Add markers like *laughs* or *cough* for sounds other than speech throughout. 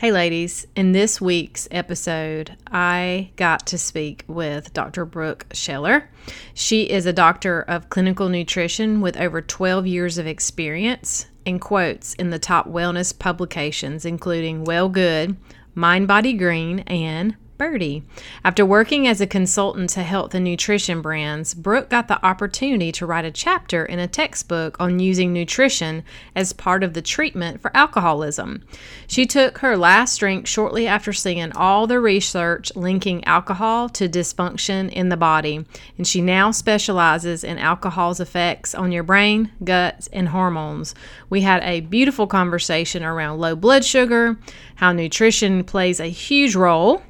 Hey, ladies. In this week's episode, I got to speak with Dr. Brooke Scheller. She is a doctor of clinical nutrition with over 12 years of experience and quotes in the top wellness publications, including Well Good, Mind Body Green, and Byrdie. After working as a consultant to health and nutrition brands, Brooke got the opportunity to write a chapter in a textbook on using nutrition as part of the treatment for alcoholism. She took her last drink shortly after seeing all the research linking alcohol to dysfunction in the body, and she now specializes in alcohol's effects on your brain, guts, and hormones. We had a beautiful conversation around low blood sugar, how nutrition plays a huge role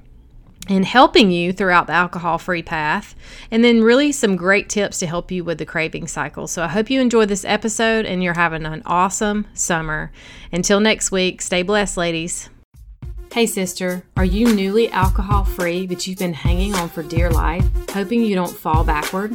in helping you throughout the alcohol free path, and then really some great tips to help you with the craving cycle. So I hope you enjoy this episode and you're having an awesome summer. Until next week, stay blessed, ladies. Hey, sister, are you newly alcohol free, but you've been hanging on for dear life, hoping you don't fall backward?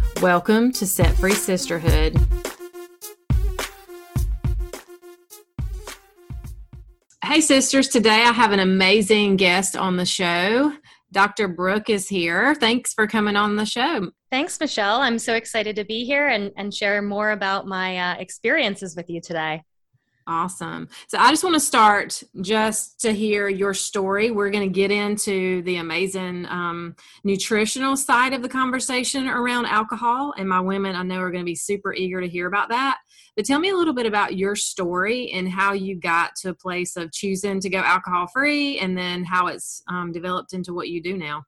Welcome to Set Free Sisterhood. Hey, sisters. Today I have an amazing guest on the show. Dr. Brooke is here. Thanks for coming on the show. Thanks, Michelle. I'm so excited to be here and, and share more about my uh, experiences with you today. Awesome. So I just want to start just to hear your story. We're going to get into the amazing um, nutritional side of the conversation around alcohol. And my women, I know, are going to be super eager to hear about that. But tell me a little bit about your story and how you got to a place of choosing to go alcohol free and then how it's um, developed into what you do now.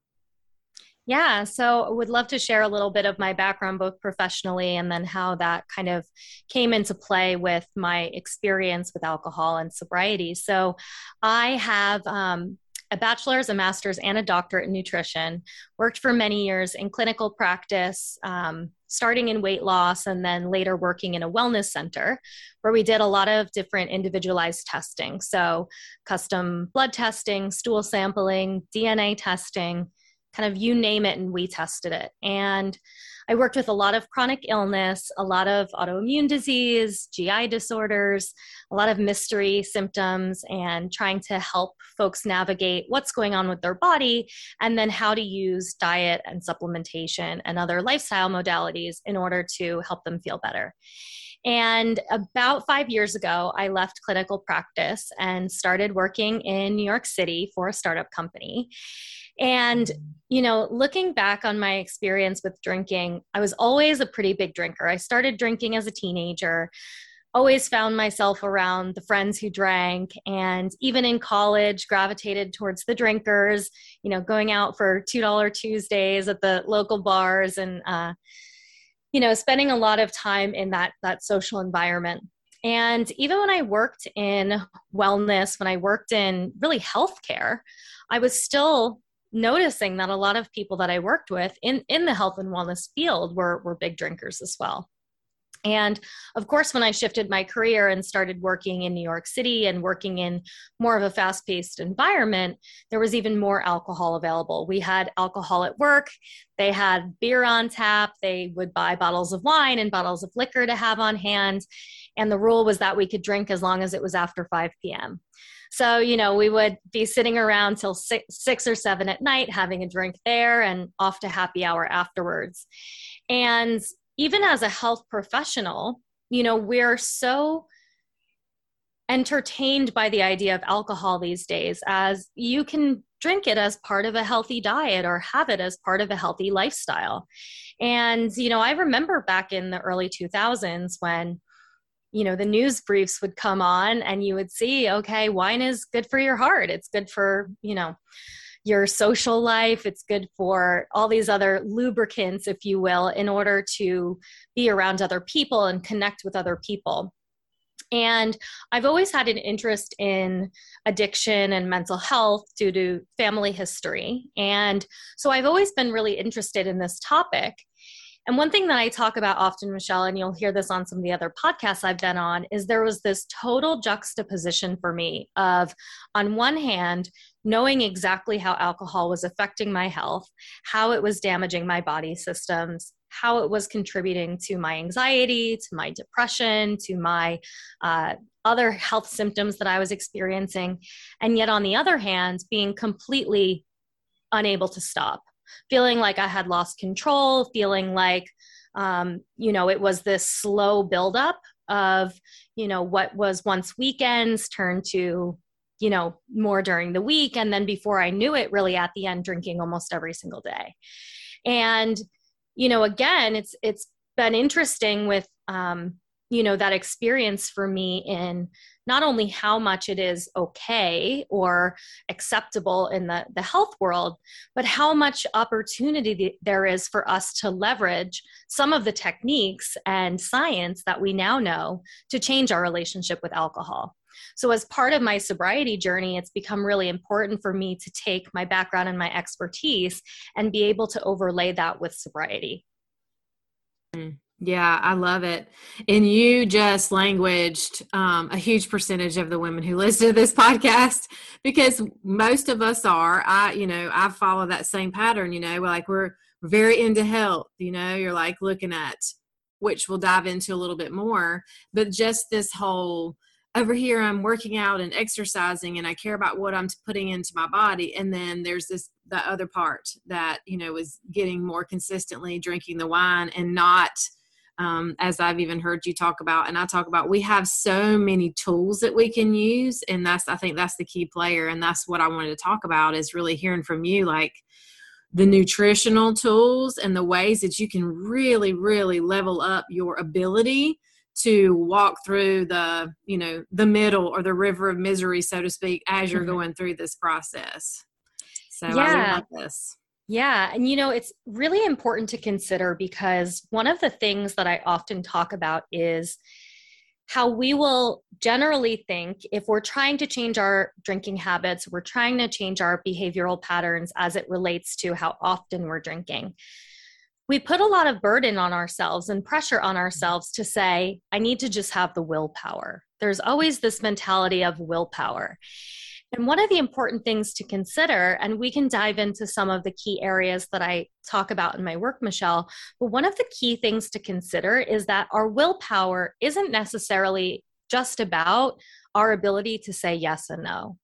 Yeah, so I would love to share a little bit of my background, both professionally and then how that kind of came into play with my experience with alcohol and sobriety. So I have um, a bachelor's, a master's, and a doctorate in nutrition. Worked for many years in clinical practice, um, starting in weight loss, and then later working in a wellness center where we did a lot of different individualized testing. So, custom blood testing, stool sampling, DNA testing kind of you name it, and we tested it. And I worked with a lot of chronic illness, a lot of autoimmune disease, GI disorders, a lot of mystery symptoms, and trying to help folks navigate what's going on with their body and then how to use diet and supplementation and other lifestyle modalities in order to help them feel better. And about five years ago, I left clinical practice and started working in New York City for a startup company. And, you know, looking back on my experience with drinking, I was always a pretty big drinker. I started drinking as a teenager, always found myself around the friends who drank, and even in college, gravitated towards the drinkers, you know, going out for $2 Tuesdays at the local bars and, uh, you know, spending a lot of time in that, that social environment. And even when I worked in wellness, when I worked in really healthcare, I was still noticing that a lot of people that I worked with in, in the health and wellness field were, were big drinkers as well. And of course, when I shifted my career and started working in New York City and working in more of a fast paced environment, there was even more alcohol available. We had alcohol at work, they had beer on tap, they would buy bottles of wine and bottles of liquor to have on hand. And the rule was that we could drink as long as it was after 5 p.m. So, you know, we would be sitting around till six, six or seven at night, having a drink there and off to happy hour afterwards. And even as a health professional, you know, we're so entertained by the idea of alcohol these days as you can drink it as part of a healthy diet or have it as part of a healthy lifestyle. And, you know, I remember back in the early 2000s when, you know, the news briefs would come on and you would see, okay, wine is good for your heart. It's good for, you know, your social life. It's good for all these other lubricants, if you will, in order to be around other people and connect with other people. And I've always had an interest in addiction and mental health due to family history. And so I've always been really interested in this topic. And one thing that I talk about often, Michelle, and you'll hear this on some of the other podcasts I've been on, is there was this total juxtaposition for me of, on one hand, knowing exactly how alcohol was affecting my health, how it was damaging my body systems, how it was contributing to my anxiety, to my depression, to my uh, other health symptoms that I was experiencing. And yet, on the other hand, being completely unable to stop, feeling like I had lost control, feeling like, um, you know, it was this slow buildup of, you know, what was once weekends turned to you know more during the week and then before i knew it really at the end drinking almost every single day and you know again it's it's been interesting with um you know that experience for me in not only how much it is okay or acceptable in the, the health world, but how much opportunity there is for us to leverage some of the techniques and science that we now know to change our relationship with alcohol. So, as part of my sobriety journey, it's become really important for me to take my background and my expertise and be able to overlay that with sobriety. Yeah, I love it. And you just languaged um, a huge percentage of the women who listen to this podcast because most of us are. I, you know, I follow that same pattern. You know, like we're very into health. You know, you're like looking at which we'll dive into a little bit more, but just this whole over here i'm working out and exercising and i care about what i'm putting into my body and then there's this the other part that you know is getting more consistently drinking the wine and not um, as i've even heard you talk about and i talk about we have so many tools that we can use and that's i think that's the key player and that's what i wanted to talk about is really hearing from you like the nutritional tools and the ways that you can really really level up your ability to walk through the you know the middle or the river of misery so to speak as you're mm-hmm. going through this process so yeah. this yeah and you know it's really important to consider because one of the things that i often talk about is how we will generally think if we're trying to change our drinking habits, we're trying to change our behavioral patterns as it relates to how often we're drinking we put a lot of burden on ourselves and pressure on mm-hmm. ourselves to say, I need to just have the willpower. There's always this mentality of willpower. And one of the important things to consider, and we can dive into some of the key areas that I talk about in my work, Michelle, but one of the key things to consider is that our willpower isn't necessarily just about our ability to say yes and no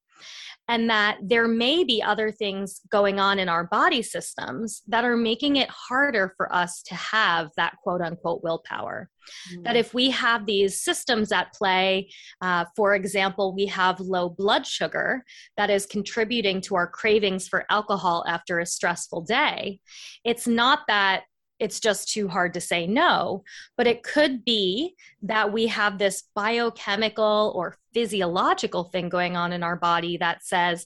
and that there may be other things going on in our body systems that are making it harder for us to have that quote unquote willpower. Mm-hmm. That if we have these systems at play, uh, for example, we have low blood sugar that is contributing to our cravings for alcohol after a stressful day, it's not that it's just too hard to say no. But it could be that we have this biochemical or physiological thing going on in our body that says,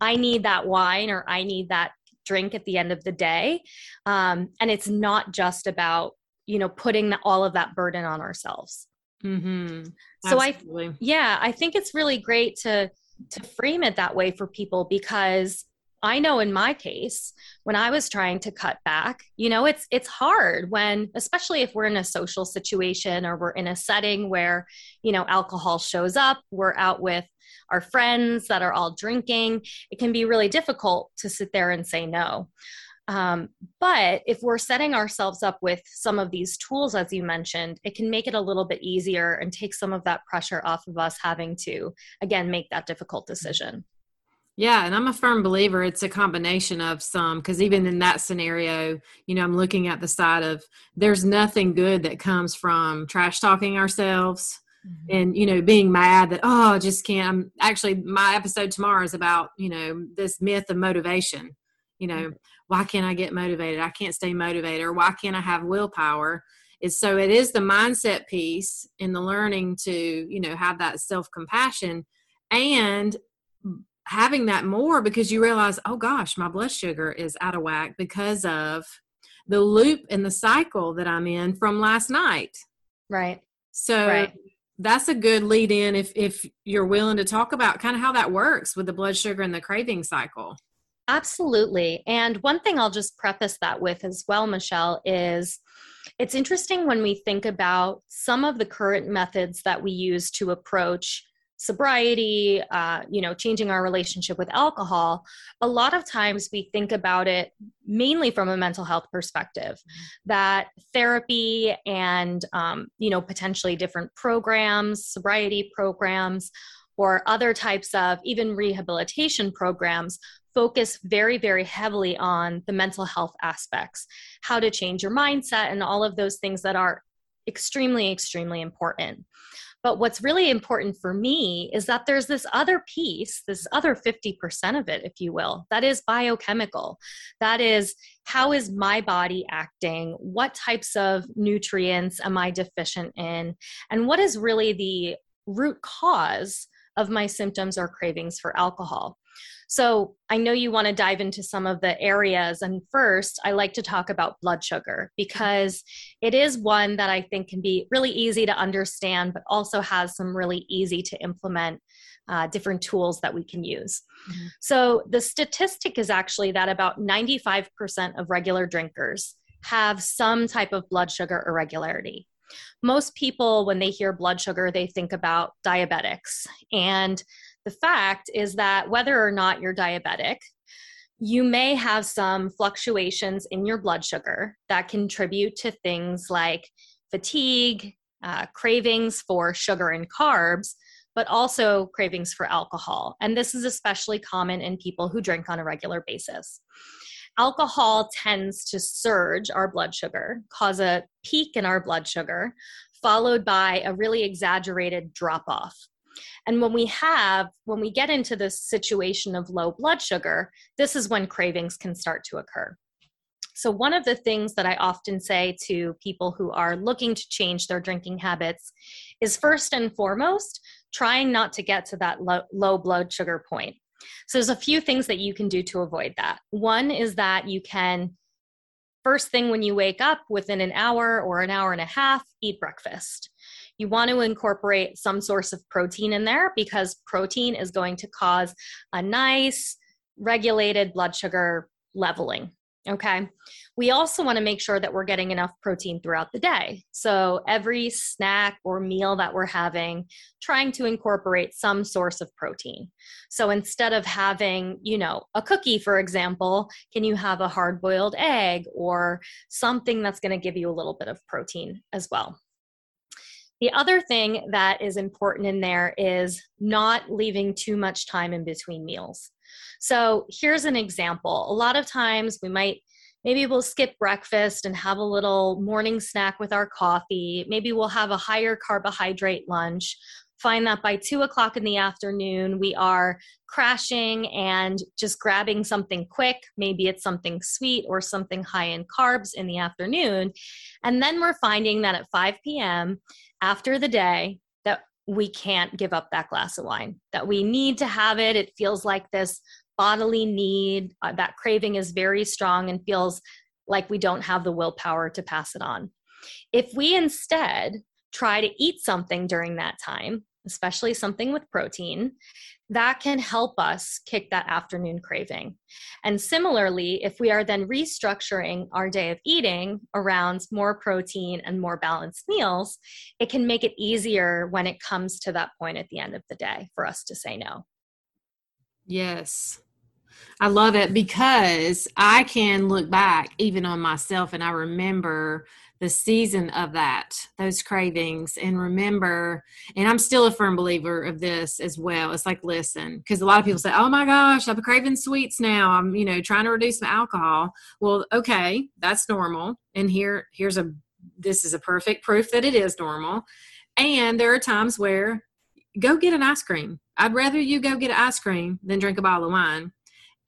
I need that wine or I need that drink at the end of the day. Um, and it's not just about, you know, putting all of that burden on ourselves. Mm-hmm. So I, yeah, I think it's really great to to frame it that way for people because I know in my case, when I was trying to cut back, you know, it's it's hard when especially if we're in a social situation or we're in a setting where, you know, alcohol shows up, we're out with our friends that are all drinking, it can be really difficult to sit there and say no. Um, but if we're setting ourselves up with some of these tools, as you mentioned, it can make it a little bit easier and take some of that pressure off of us having to, again, make that difficult decision. Yeah, and I'm a firm believer it's a combination of some because even in that scenario, you know, I'm looking at the side of there's nothing good that comes from trash talking ourselves, mm-hmm. and you know being mad that oh I just can't I'm actually my episode tomorrow is about you know this myth of motivation you know mm-hmm. why can't I get motivated I can't stay motivated or why can't I have willpower is so it is the mindset piece in the learning to you know have that self compassion and having that more because you realize oh gosh my blood sugar is out of whack because of the loop and the cycle that I'm in from last night. Right. So right. that's a good lead in if if you're willing to talk about kind of how that works with the blood sugar and the craving cycle. Absolutely. And one thing I'll just preface that with as well, Michelle, is it's interesting when we think about some of the current methods that we use to approach sobriety, uh, you know, changing our relationship with alcohol, a lot of times we think about it mainly from a mental health perspective. That therapy and, um, you know, potentially different programs, sobriety programs, or other types of even rehabilitation programs focus very, very heavily on the mental health aspects, how to change your mindset, and all of those things that are extremely, extremely important. But what's really important for me is that there's this other piece, this other 50% of it, if you will, that is biochemical. That is, how is my body acting? What types of nutrients am I deficient in? And what is really the root cause of my symptoms or cravings for alcohol? So I know you want to dive into some of the areas. And first, I like to talk about blood sugar because it is one that I think can be really easy to understand, but also has some really easy to implement uh, different tools that we can use. Mm-hmm. So the statistic is actually that about 95% of regular drinkers have some type of blood sugar irregularity most people when they hear blood sugar they think about diabetics and the fact is that whether or not you're diabetic, you may have some fluctuations in your blood sugar that contribute to things like fatigue, uh, cravings for sugar and carbs, but also cravings for alcohol. And this is especially common in people who drink on a regular basis. Alcohol tends to surge our blood sugar, cause a peak in our blood sugar, followed by a really exaggerated drop off. And when we have, when we get into this situation of low blood sugar, this is when cravings can start to occur. So, one of the things that I often say to people who are looking to change their drinking habits is first and foremost, trying not to get to that low, low, blood sugar point. So, there's a few things that you can do to avoid that. One is that you can, first thing when you wake up, within an hour or an hour and a half, eat breakfast you want to incorporate some source of protein in there because protein is going to cause a nice regulated blood sugar leveling. Okay. We also want to make sure that we're getting enough protein throughout the day. So, every snack or meal that we're having, trying to incorporate some source of protein. So, instead of having, you know, a cookie, for example, can you have a hard boiled egg or something that's going to give you a little bit of protein as well? The other thing that is important in there is not leaving too much time in between meals. So here's an example. A lot of times we might maybe we'll skip breakfast and have a little morning snack with our coffee. Maybe we'll have a higher carbohydrate lunch find that by two o'clock in the afternoon, we are crashing and just grabbing something quick. Maybe it's something sweet or something high in carbs in the afternoon. And then we're finding that at 5 p.m., after the day, that we can't give up that glass of wine, that we need to have it. It feels like this bodily need. Uh, that craving is very strong and feels like we don't have the willpower to pass it on. If we instead try to eat something during that time, especially something with protein, that can help us kick that afternoon craving. And similarly, if we are then restructuring our day of eating around more protein and more balanced meals, it can make it easier when it comes to that point at the end of the day for us to say no. Yes. I love it because I can look back even on myself and I remember the season of that, those cravings, and remember, and I'm still a firm believer of this as well. It's like, listen, because a lot of people say, oh my gosh, I'm craving sweets now. I'm, you know, trying to reduce my alcohol. Well, okay, that's normal. And here, here's a, this is a perfect proof that it is normal And there are times where go get an ice cream. I'd rather you go get an ice cream than drink a bottle of wine.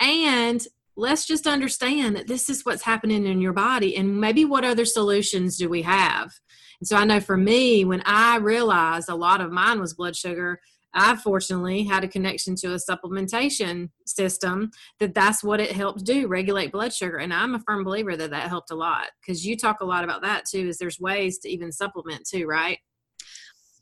And let's just understand that this is what's happening in your body and maybe what other solutions do we have. And so I know for me, when I realized a lot of mine was blood sugar, I fortunately had a connection to a supplementation system that that's what it helps do regulate blood sugar and I'm a firm believer that that helped a lot because you talk a lot about that too is there's ways to even supplement too right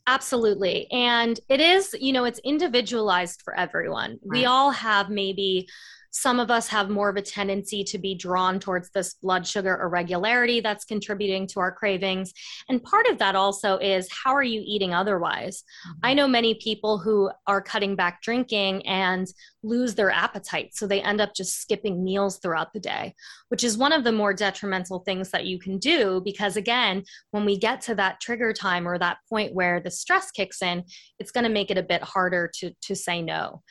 Absolutely. And it is, you know, it's individualized for everyone. Right. We all have maybe some of us have more of a tendency to be drawn towards this blood sugar irregularity that's contributing to our cravings. And part of that also is how are you eating otherwise? Mm-hmm. I know many people who are cutting back drinking and lose their appetite. So they end up just skipping meals throughout the day, which is one of the more detrimental things that you can do. Because again, when we get to that trigger time or that point where the stress kicks in, it's going to make it a bit harder to, to say no.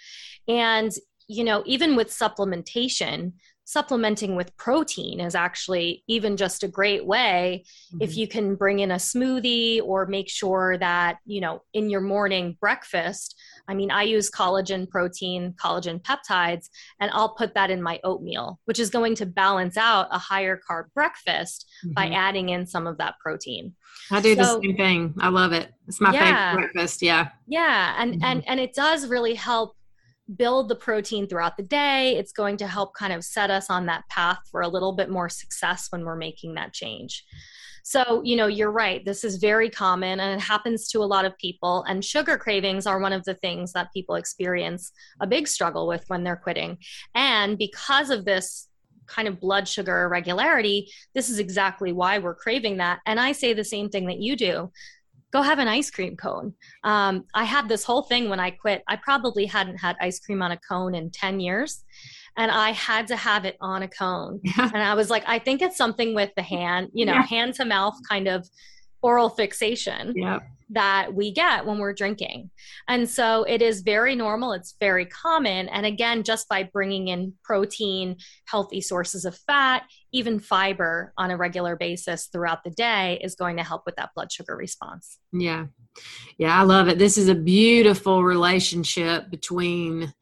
And you know, even with supplementation, supplementing with protein is actually even just a great way mm-hmm. if you can bring in a smoothie or make sure that you know in your morning breakfast i mean i use collagen protein collagen peptides and i'll put that in my oatmeal which is going to balance out a higher carb breakfast mm-hmm. by adding in some of that protein i do so, the same thing i love it it's my yeah, favorite breakfast yeah yeah and mm-hmm. and and it does really help build the protein throughout the day. It's going to help kind of set us on that path for a little bit more success when we're making that change. So, you know, you're right. This is very common and it happens to a lot of people. And sugar cravings are one of the things that people experience a big struggle with when they're quitting. And because of this kind of blood sugar irregularity, this is exactly why we're craving that. And I say the same thing that you do go have an ice cream cone. Um, I had this whole thing when I quit. I probably hadn't had ice cream on a cone in 10 years. And I had to have it on a cone. Yeah. And I was like, I think it's something with the hand, you know, yeah. hand to mouth kind of oral fixation. Yeah that we get when we're drinking. And so it is very normal, it's very common. And again, just by bringing in protein, healthy sources of fat, even fiber on a regular basis throughout the day is going to help with that blood sugar response. Yeah. Yeah, I love it. This is a beautiful relationship between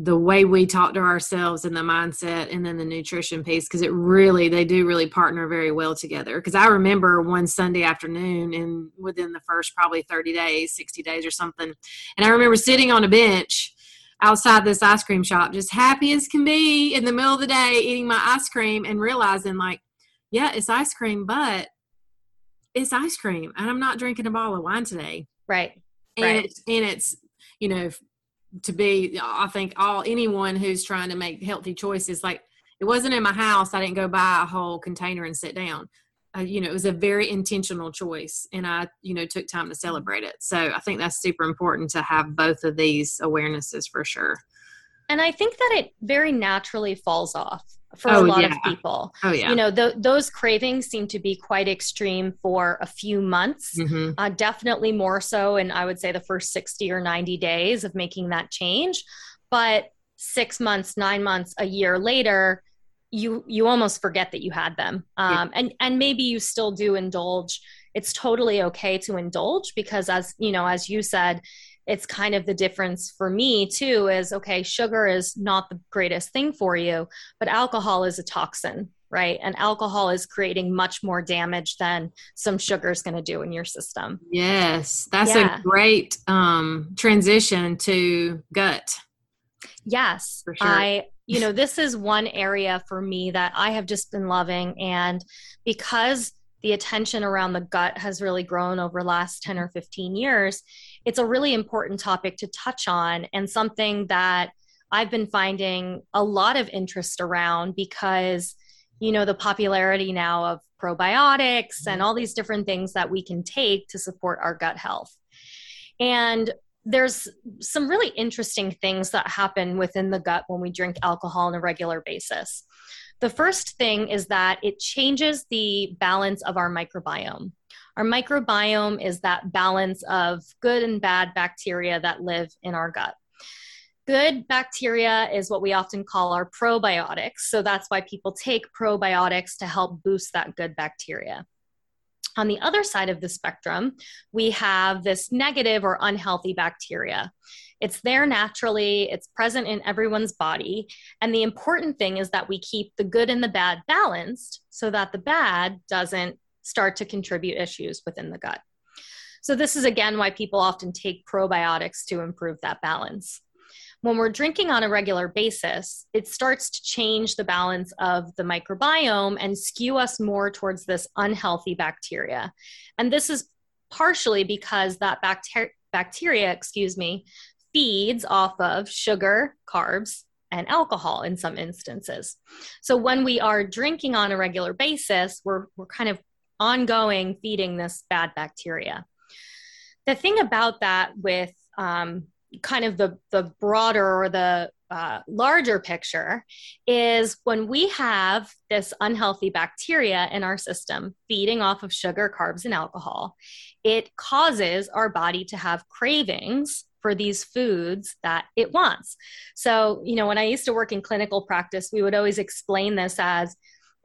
the way we talk to ourselves and the mindset and then the nutrition piece because it really they do really partner very well together because i remember one sunday afternoon and within the first probably 30 days 60 days or something and i remember sitting on a bench outside this ice cream shop just happy as can be in the middle of the day eating my ice cream and realizing like yeah it's ice cream but it's ice cream and i'm not drinking a bottle of wine today. Right. And right. it's and it's you know to be i think all anyone who's trying to make healthy choices like it wasn't in my house i didn't go buy a whole container and sit down uh, you know it was a very intentional choice and i you know took time to celebrate it so i think that's super important to have both of these awarenesses for sure and i think that it very naturally falls off for oh, a lot yeah. of people. Oh yeah. You know, th- those cravings seem to be quite extreme for a few months. Mm-hmm. Uh, definitely more so in I would say the first 60 or 90 days of making that change. But 6 months, 9 months, a year later, you you almost forget that you had them. Um, and and maybe you still do indulge. It's totally okay to indulge because as, you know, as you said, it's kind of the difference for me too is okay sugar is not the greatest thing for you but alcohol is a toxin right and alcohol is creating much more damage than some sugar is going to do in your system yes that's yeah. a great um, transition to gut yes sure. i you know this is one area for me that i have just been loving and because the attention around the gut has really grown over the last 10 or 15 years it's a really important topic to touch on and something that I've been finding a lot of interest around because you know the popularity now of probiotics and mm-hmm. all these different things that we can take to support our gut health. And there's some really interesting things that happen within the gut when we drink alcohol on a regular basis. The first thing is that it changes the balance of our microbiome. Our microbiome is that balance of good and bad bacteria that live in our gut. Good bacteria is what we often call our probiotics. So that's why people take probiotics to help boost that good bacteria. On the other side of the spectrum, we have this negative or unhealthy bacteria. It's there naturally, it's present in everyone's body. And the important thing is that we keep the good and the bad balanced so that the bad doesn't start to contribute issues within the gut. So, this is again why people often take probiotics to improve that balance when we're drinking on a regular basis, it starts to change the balance of the microbiome and skew us more towards this unhealthy bacteria. And this is partially because that bacteria, bacteria, excuse me, feeds off of sugar, carbs, and alcohol in some instances. So when we are drinking on a regular basis, we're, we're kind of ongoing feeding this bad bacteria. The thing about that with um, kind of the the broader or the uh, larger picture is when we have this unhealthy bacteria in our system feeding off of sugar, carbs, and alcohol, it causes our body to have cravings for these foods that it wants. So, you know, when I used to work in clinical practice, we would always explain this as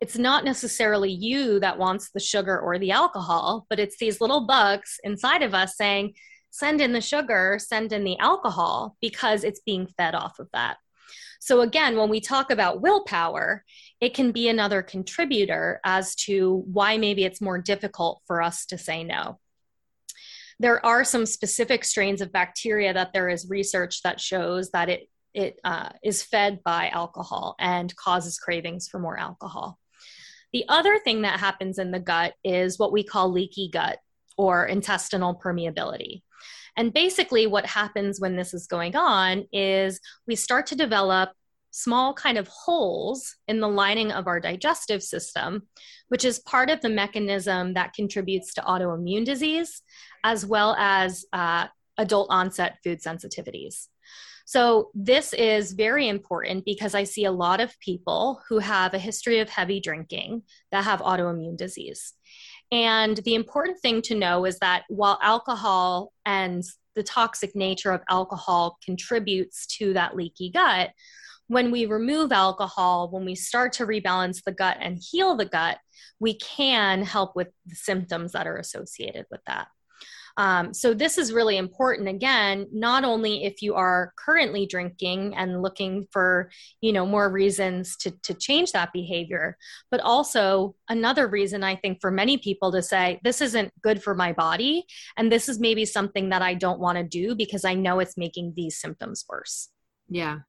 it's not necessarily you that wants the sugar or the alcohol, but it's these little bugs inside of us saying, send in the sugar, send in the alcohol because it's being fed off of that. So, again, when we talk about willpower, it can be another contributor as to why maybe it's more difficult for us to say no. There are some specific strains of bacteria that there is research that shows that it, it uh, is fed by alcohol and causes cravings for more alcohol. The other thing that happens in the gut is what we call leaky gut or intestinal permeability. And basically, what happens when this is going on is we start to develop small kind of holes in the lining of our digestive system, which is part of the mechanism that contributes to autoimmune disease, as well as uh, adult onset food sensitivities. So, this is very important because I see a lot of people who have a history of heavy drinking that have autoimmune disease. And the important thing to know is that while alcohol and the toxic nature of alcohol contributes to that leaky gut, when we remove alcohol, when we start to rebalance the gut and heal the gut, we can help with the symptoms that are associated with that. Um, so this is really important again, not only if you are currently drinking and looking for, you know, more reasons to, to change that behavior, but also another reason I think for many people to say, this isn't good for my body. And this is maybe something that I don't want to do because I know it's making these symptoms worse. Yeah.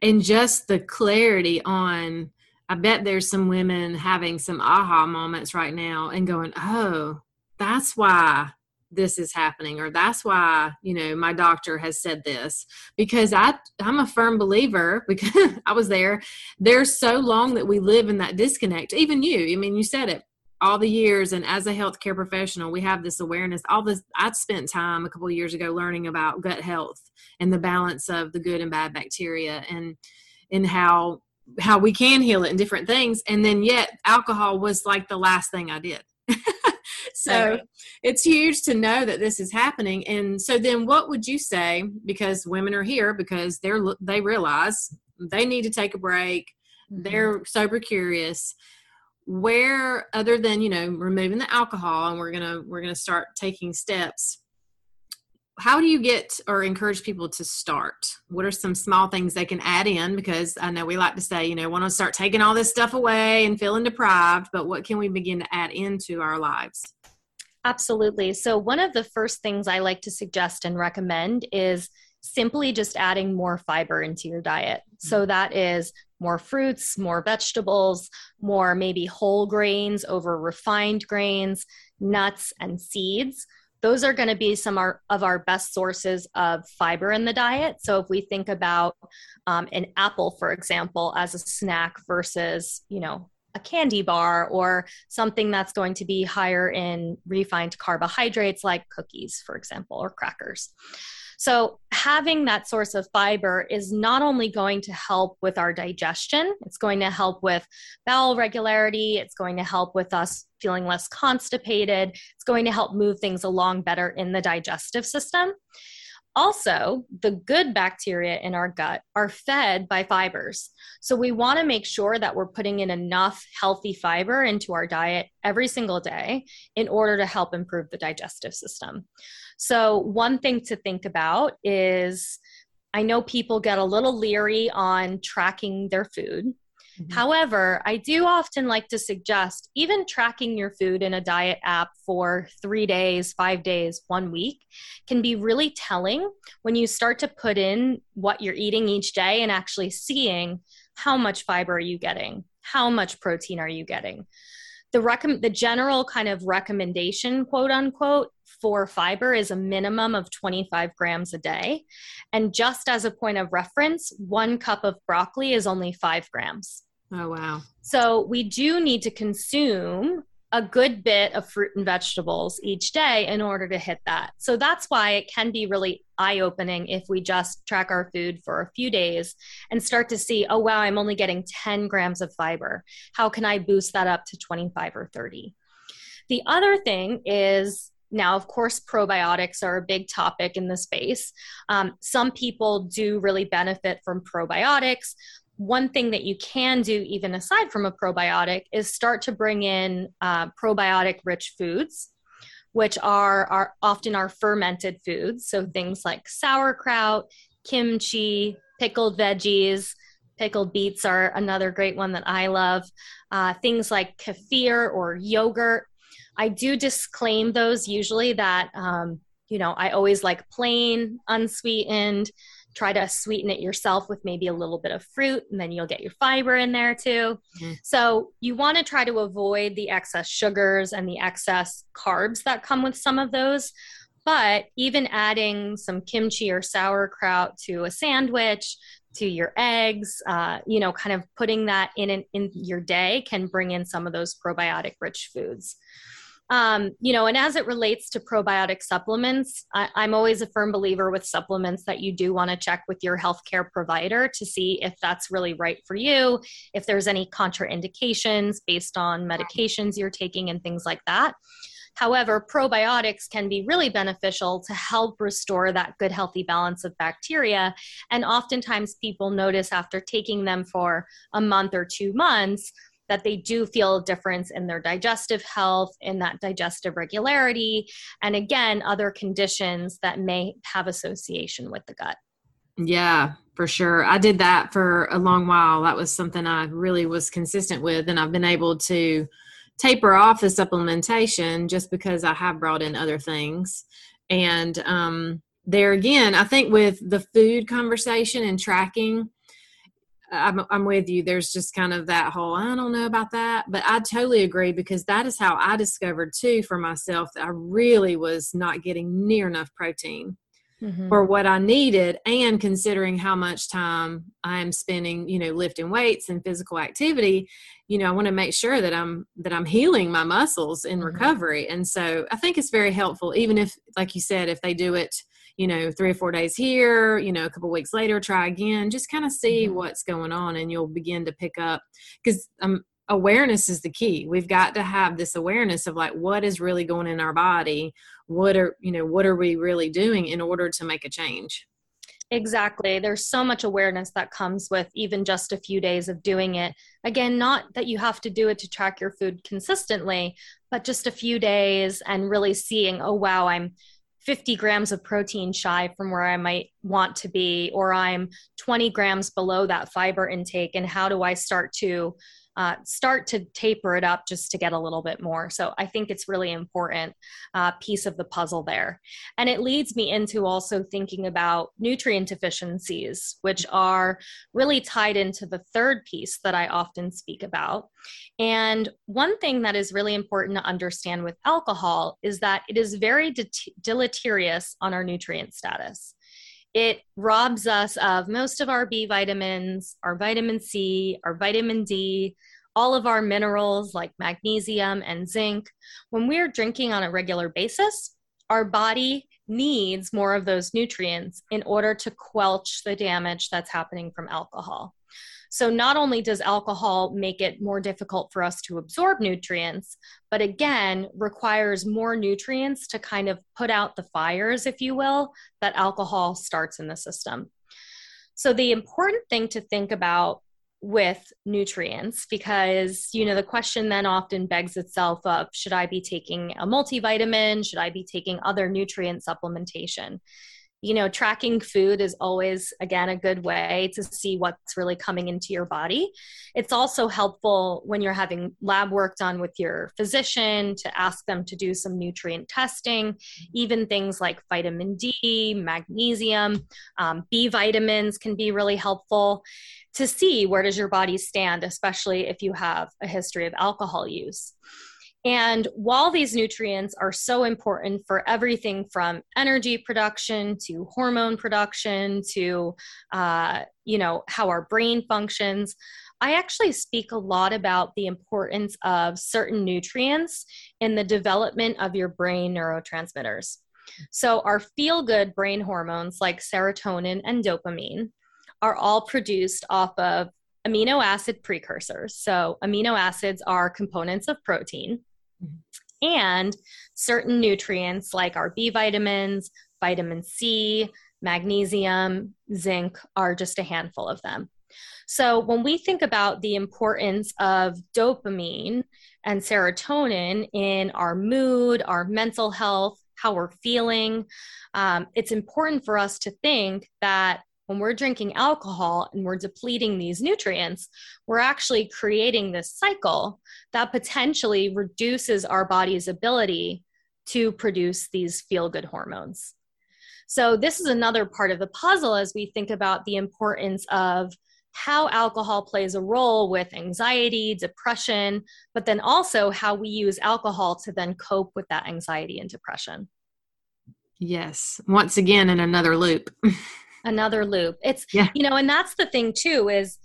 And just the clarity on, I bet there's some women having some aha moments right now and going, oh, that's why this is happening or that's why you know my doctor has said this because i i'm a firm believer *laughs* because i was there there's so long that we live in that disconnect even you i mean you said it all the years and as a healthcare professional we have this awareness all this i spent time a couple years ago learning about gut health and the balance of the good and bad bacteria and and how how we can heal it and different things and then yet alcohol was like the last thing i did *laughs* so it's huge to know that this is happening. And so then what would you say because women are here because they're they realize they need to take a break mm-hmm. they're sober curious. Where other than you know removing the alcohol and we're gonna we're gonna start taking steps how do you get or encourage people to start? What are some small things they can add in? Because i know we like to say you know want to start taking all this stuff away and feeling deprived but what can we begin to add into our lives Absolutely. So, one of the first things I like to suggest and recommend is simply just adding more fiber into your diet. So, mm-hmm. that is more fruits, more vegetables, more maybe whole grains over refined grains, nuts, and seeds. Those are going to be some of our best sources of fiber in the diet. So, if we think about um, an apple, for example, as a snack versus, you know, a candy bar or something that's going to be higher in refined carbohydrates like cookies, for example, or crackers. So, having that source of fiber is not only going to help with our digestion, it's going to help with bowel regularity, it's going to help with us feeling less constipated, it's going to help move things along better in the digestive system. Also, the good bacteria in our gut are fed by fibers. So, we want to make sure that we're putting in enough healthy fiber into our diet every single day in order to help improve the digestive system. So, one thing to think about is I know people get a little leery on tracking their food. Mm-hmm. However, I do often like to suggest even tracking your food in a diet app for three days, five days, one week can be really telling when you start to put in what you're eating each day and actually seeing how much fiber are you getting, how much protein are you getting. The, the general kind of recommendation, quote unquote, for fiber is a minimum of 25 grams a day. And just as a point of reference, one cup of broccoli is only five grams. Oh, wow. So we do need to consume a good bit of fruit and vegetables each day in order to hit that. So that's why it can be really eye opening if we just track our food for a few days and start to see, oh, wow, I'm only getting 10 grams of fiber. How can I boost that up to 25 or 30? The other thing is now, of course, probiotics are a big topic in the space. Um, some people do really benefit from probiotics. One thing that you can do, even aside from a probiotic, is start to bring in uh, probiotic rich foods, which are, are often our fermented foods. So things like sauerkraut, kimchi, pickled veggies, pickled beets are another great one that I love. Uh, things like kefir or yogurt I do disclaim those usually that, um, you know, I always like plain, unsweetened. Try to sweeten it yourself with maybe a little bit of fruit, and then you'll get your fiber in there too. Mm-hmm. So, you want to try to avoid the excess sugars and the excess carbs that come with some of those. But even adding some kimchi or sauerkraut to a sandwich, to your eggs, uh, you know, kind of putting that in an, in your day can bring in some of those probiotic rich foods. Um, you know, and as it relates to probiotic supplements, I, I'm always a firm believer with supplements that you do want to check with your healthcare provider to see if that's really right for you, if there's any contraindications based on medications you're taking and things like that. However, probiotics can be really beneficial to help restore that good, healthy balance of bacteria. And oftentimes, people notice after taking them for a month or two months that they do feel a difference in their digestive health, in that digestive regularity, and again, other conditions that may have association with the gut. Yeah, for sure. I did that for a long while. That was something I really was consistent with, and I've been able to taper off the supplementation just because I have brought in other things. And um, there again, I think with the food conversation and tracking, I'm, I'm with you. There's just kind of that whole, I don't know about that. But I totally agree because that is how I discovered too for myself that I really was not getting near enough protein mm-hmm. for what I needed. And considering how much time I'm spending, you know, lifting weights and physical activity, you know, I want to make sure that I'm, that I'm healing my muscles in mm-hmm. recovery. And so I think it's very helpful, even if, like you said, if they do it, you know, three or four days here, you know, a couple weeks later, try again. Just kind of see mm-hmm. what's going on, and you'll begin to pick up because um, awareness is the key. We've got to have this awareness of like what is really going in our body. What are you know what are we really doing in order to make a change? Exactly. There's so much awareness that comes with even just a few days of doing it. Again, not that you have to do it to track your food consistently, but just a few days and really seeing, oh, wow, I'm 50 grams of protein shy from where I might want to be, or I'm 20 grams below that fiber intake, and how do I start to uh, start to taper it up just to get a little bit more. So I think it's really important uh, piece of the puzzle there. And it leads me into also thinking about nutrient deficiencies, which are really tied into the third piece that I often speak about. And one thing that is really important to understand with alcohol is that it is very de- deleterious on our nutrient status it robs us of most of our B vitamins, our vitamin C, our vitamin D, all of our minerals like magnesium and zinc. When we're drinking on a regular basis, our body needs more of those nutrients in order to quelch the damage that's happening from alcohol. So, not only does alcohol make it more difficult for us to absorb nutrients, but again, requires more nutrients to kind of put out the fires, if you will, that alcohol starts in the system. So, the important thing to think about with nutrients because you know the question then often begs itself of should i be taking a multivitamin should i be taking other nutrient supplementation you know, tracking food is always, again, a good way to see what's really coming into your body. It's also helpful when you're having lab work done with your physician to ask them to do some nutrient testing, even things like vitamin D, magnesium, um, B vitamins can be really helpful to see where does your body stand, especially if you have a history of alcohol use. And while these nutrients are so important for everything from energy production to hormone production to, uh, you know, how our brain functions, I actually speak a lot about the importance of certain nutrients in the development of your brain neurotransmitters. So, our feel good brain hormones like serotonin and dopamine are all produced off of amino acid precursors. So, amino acids are components of protein and certain nutrients like our B vitamins, vitamin C, magnesium, zinc are just a handful of them. So, when we think about the importance of dopamine and serotonin in our mood, our mental health, how we're feeling, um, it's important for us to think that when we're drinking alcohol and we're depleting these nutrients, we're actually creating this cycle that potentially reduces our body's ability to produce these feel good hormones. So, this is another part of the puzzle as we think about the importance of how alcohol plays a role with anxiety, depression, but then also how we use alcohol to then cope with that anxiety and depression. Yes, once again, in another loop. *laughs* another loop. It's, yeah. you know, and that's the thing too is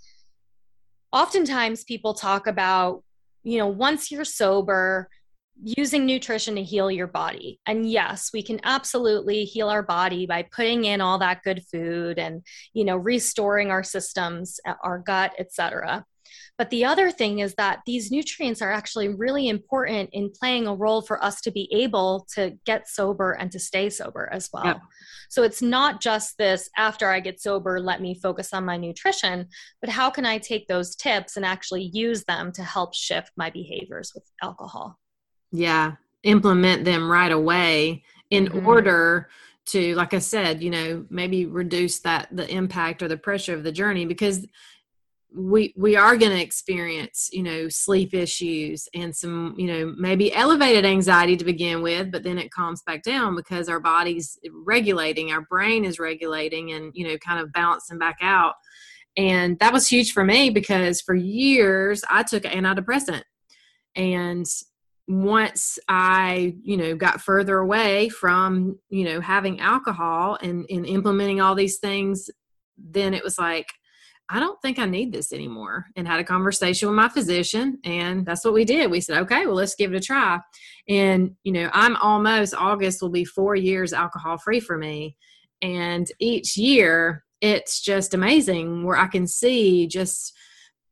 oftentimes people talk about, you know, once you're sober, using nutrition to heal your body. And yes, we can absolutely heal our body by putting in all that good food and, you know, restoring our systems, our gut, etc. But the other thing is that these nutrients are actually really important in playing a role for us to be able to get sober and to stay sober as well. Yep. So it's not just this after I get sober, let me focus on my nutrition, but how can I take those tips and actually use them to help shift my behaviors with alcohol? Yeah, implement them right away in mm-hmm. order to like i said you know maybe reduce that the impact or the pressure of the journey because we we are going to experience you know sleep issues and some you know maybe elevated anxiety to begin with but then it calms back down because our body's regulating our brain is regulating and you know kind of balancing back out. And that was huge for me because for years i took an antidepressant. And once i you know got further away from you know having alcohol and, and implementing all these things then it was like I don't think I need this anymore. And had a conversation with my physician. And that's what we did. We said, okay, well, let's give it a try. And, you know, I'm almost, August will be four years alcohol free for me. And each year, it's just amazing where I can see just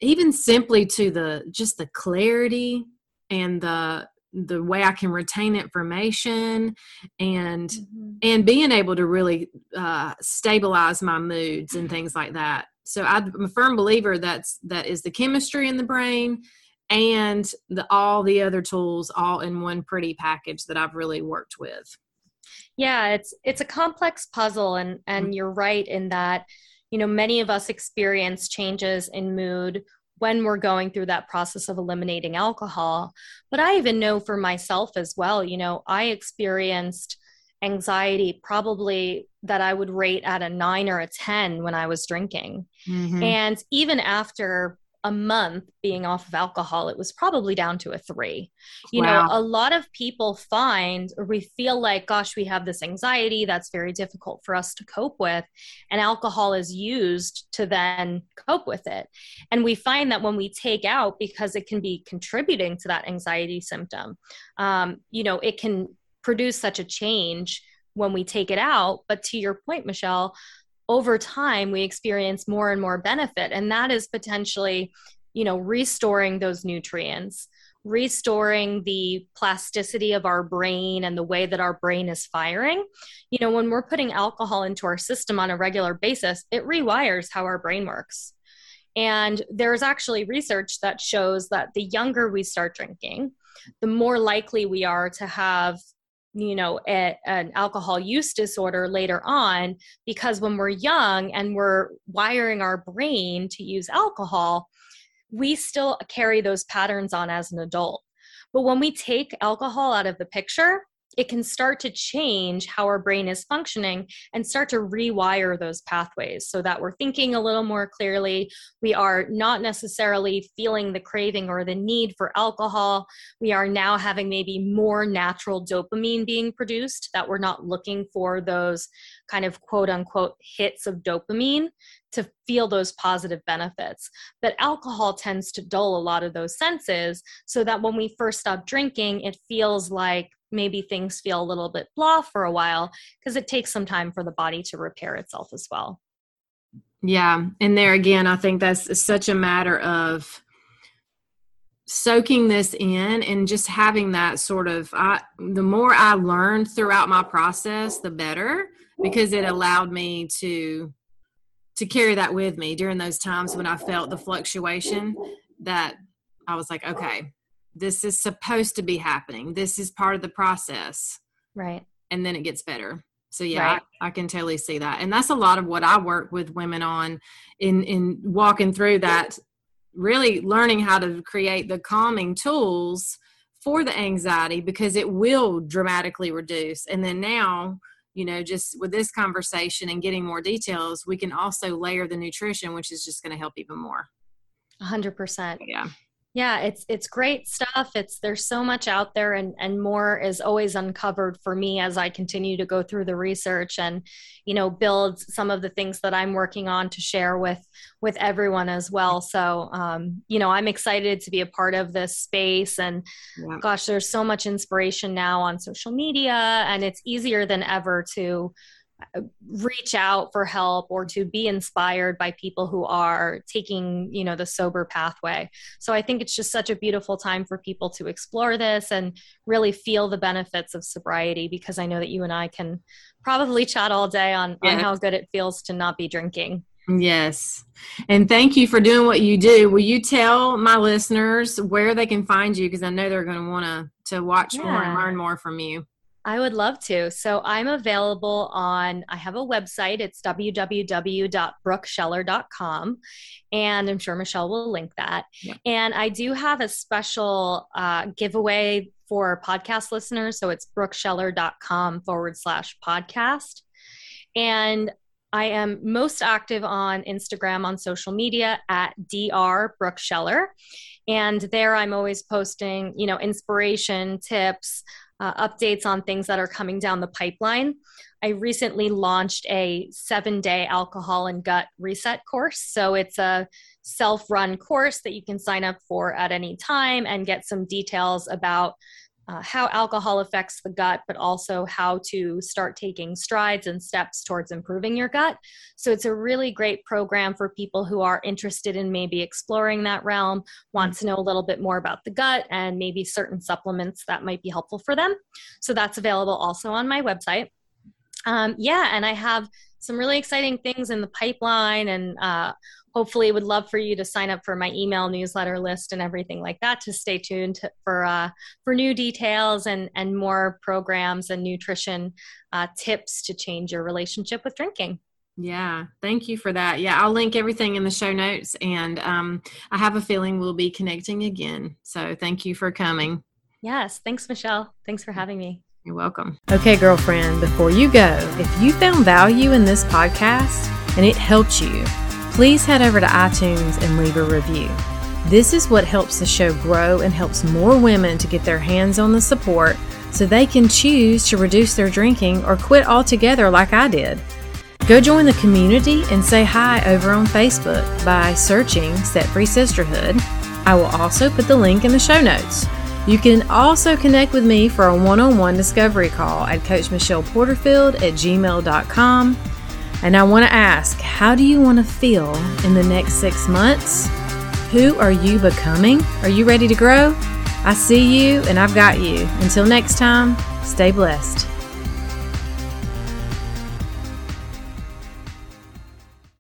even simply to the just the clarity and the the way I can retain information and mm-hmm. and being able to really uh, stabilize my moods and things like that so I'm a firm believer that's that is the chemistry in the brain and the all the other tools all in one pretty package that I've really worked with. Yeah, it's it's a complex puzzle and and mm-hmm. you're right in that you know many of us experience changes in mood when we're going through that process of eliminating alcohol. But I even know for myself as well, you know, I experienced anxiety probably that I would rate at a nine or a 10 when I was drinking. Mm-hmm. And even after a month being off of alcohol, it was probably down to a three. You wow. know, a lot of people find or we feel like, gosh, we have this anxiety that's very difficult for us to cope with. And alcohol is used to then cope with it. And we find that when we take out, because it can be contributing to that anxiety symptom, um, you know, it can produce such a change when we take it out. But to your point, Michelle, over time we experience more and more benefit and that is potentially you know restoring those nutrients restoring the plasticity of our brain and the way that our brain is firing you know when we're putting alcohol into our system on a regular basis it rewires how our brain works and there's actually research that shows that the younger we start drinking the more likely we are to have you know a, an alcohol use disorder later on because when we're young and we're wiring our brain to use alcohol we still carry those patterns on as an adult. But when we take alcohol out of the picture it can start to change how our brain is functioning and start to rewire those pathways so that we're thinking a little more clearly. We are not necessarily feeling the craving or the need for alcohol. We are now having maybe more natural dopamine being produced, that we're not looking for those kind of quote unquote hits of dopamine to feel those positive benefits. But alcohol tends to dull a lot of those senses so that when we first stop drinking, it feels like maybe things feel a little bit blah for a while because it takes some time for the body to repair itself as well. Yeah. And there again, I think that's such a matter of soaking this in and just having that sort of I the more I learned throughout my process, the better because it allowed me to to carry that with me during those times when I felt the fluctuation that I was like, okay, this is supposed to be happening. This is part of the process. Right. And then it gets better. So yeah, right. I, I, can totally see that. And that's a lot of what I work with women on in in walking through that really learning how to create the calming tools for the anxiety because it will dramatically reduce. And then now, you know, just with this conversation and getting more details, we can also layer the nutrition, which is just going to help even more. 100%. Yeah yeah it's it's great stuff. It's there's so much out there and and more is always uncovered for me as i continue to go through the research and you know build some of the things that i'm working on to share with with everyone as well. So um, you know i'm excited to be a part of this space and yeah. gosh there's so much inspiration now on social media and it's easier than ever to reach out for help or to be inspired by people who are taking you know the sober pathway so i think it's just such a beautiful time for people to explore this and really feel the benefits of sobriety because i know that you and i can probably chat all day on, yeah. on how good it feels to not be drinking Yes. And thank you for doing what you do. Will you tell my listeners where they can find you? Because I know they're going to want to to watch yeah. more and learn more from you. I would love to. So I'm available on, I have a website. It's www.brookescheller.com. And I'm sure Michelle will link that. Yeah. And I do have a special uh, giveaway for podcast listeners. So it's brookescheller.com forward slash podcast. And I am most active on Instagram on social media at dr brooke scheller, and there I'm always posting, you know, inspiration tips, uh, updates on things that are coming down the pipeline. I recently launched a seven day alcohol and gut reset course. So it's a self run course that you can sign up for at any time and get some details about uh, how alcohol affects the gut, but also how to start taking strides and steps towards improving your gut. So it's a really great program for people who are interested in maybe exploring that realm, want to know a little bit more about the gut, and maybe certain supplements that might be helpful for them. So that's available also on my website. Um, yeah, and I have some really exciting things in the pipeline and uh, hopefully would love for you to sign up for my email newsletter list and everything like that to stay tuned for uh, for new details and and more programs and nutrition uh, tips to change your relationship with drinking yeah, thank you for that. Yeah, I'll link everything in the show notes, and um, I have a feeling we'll be connecting again. So thank you for coming. Yes, thanks, Michelle. Thanks for having me. You're welcome. Okay, girlfriend, before you go, if you found value in this podcast and it helped you, please head over to iTunes and leave a review. This is what helps the show grow and helps more women to get their hands on the support so they can choose to reduce their drinking or quit altogether like I did. Go join the community and say hi over on Facebook by searching Set Free Sisterhood. I will also put the link in the show notes. You can also connect with me for a one on one discovery call at Coach Michelle Porterfield at gmail.com And I want to ask how do you want to feel in the next six months? Who are you becoming? Are you ready to grow? I see you and I've got you. Until next time, stay blessed.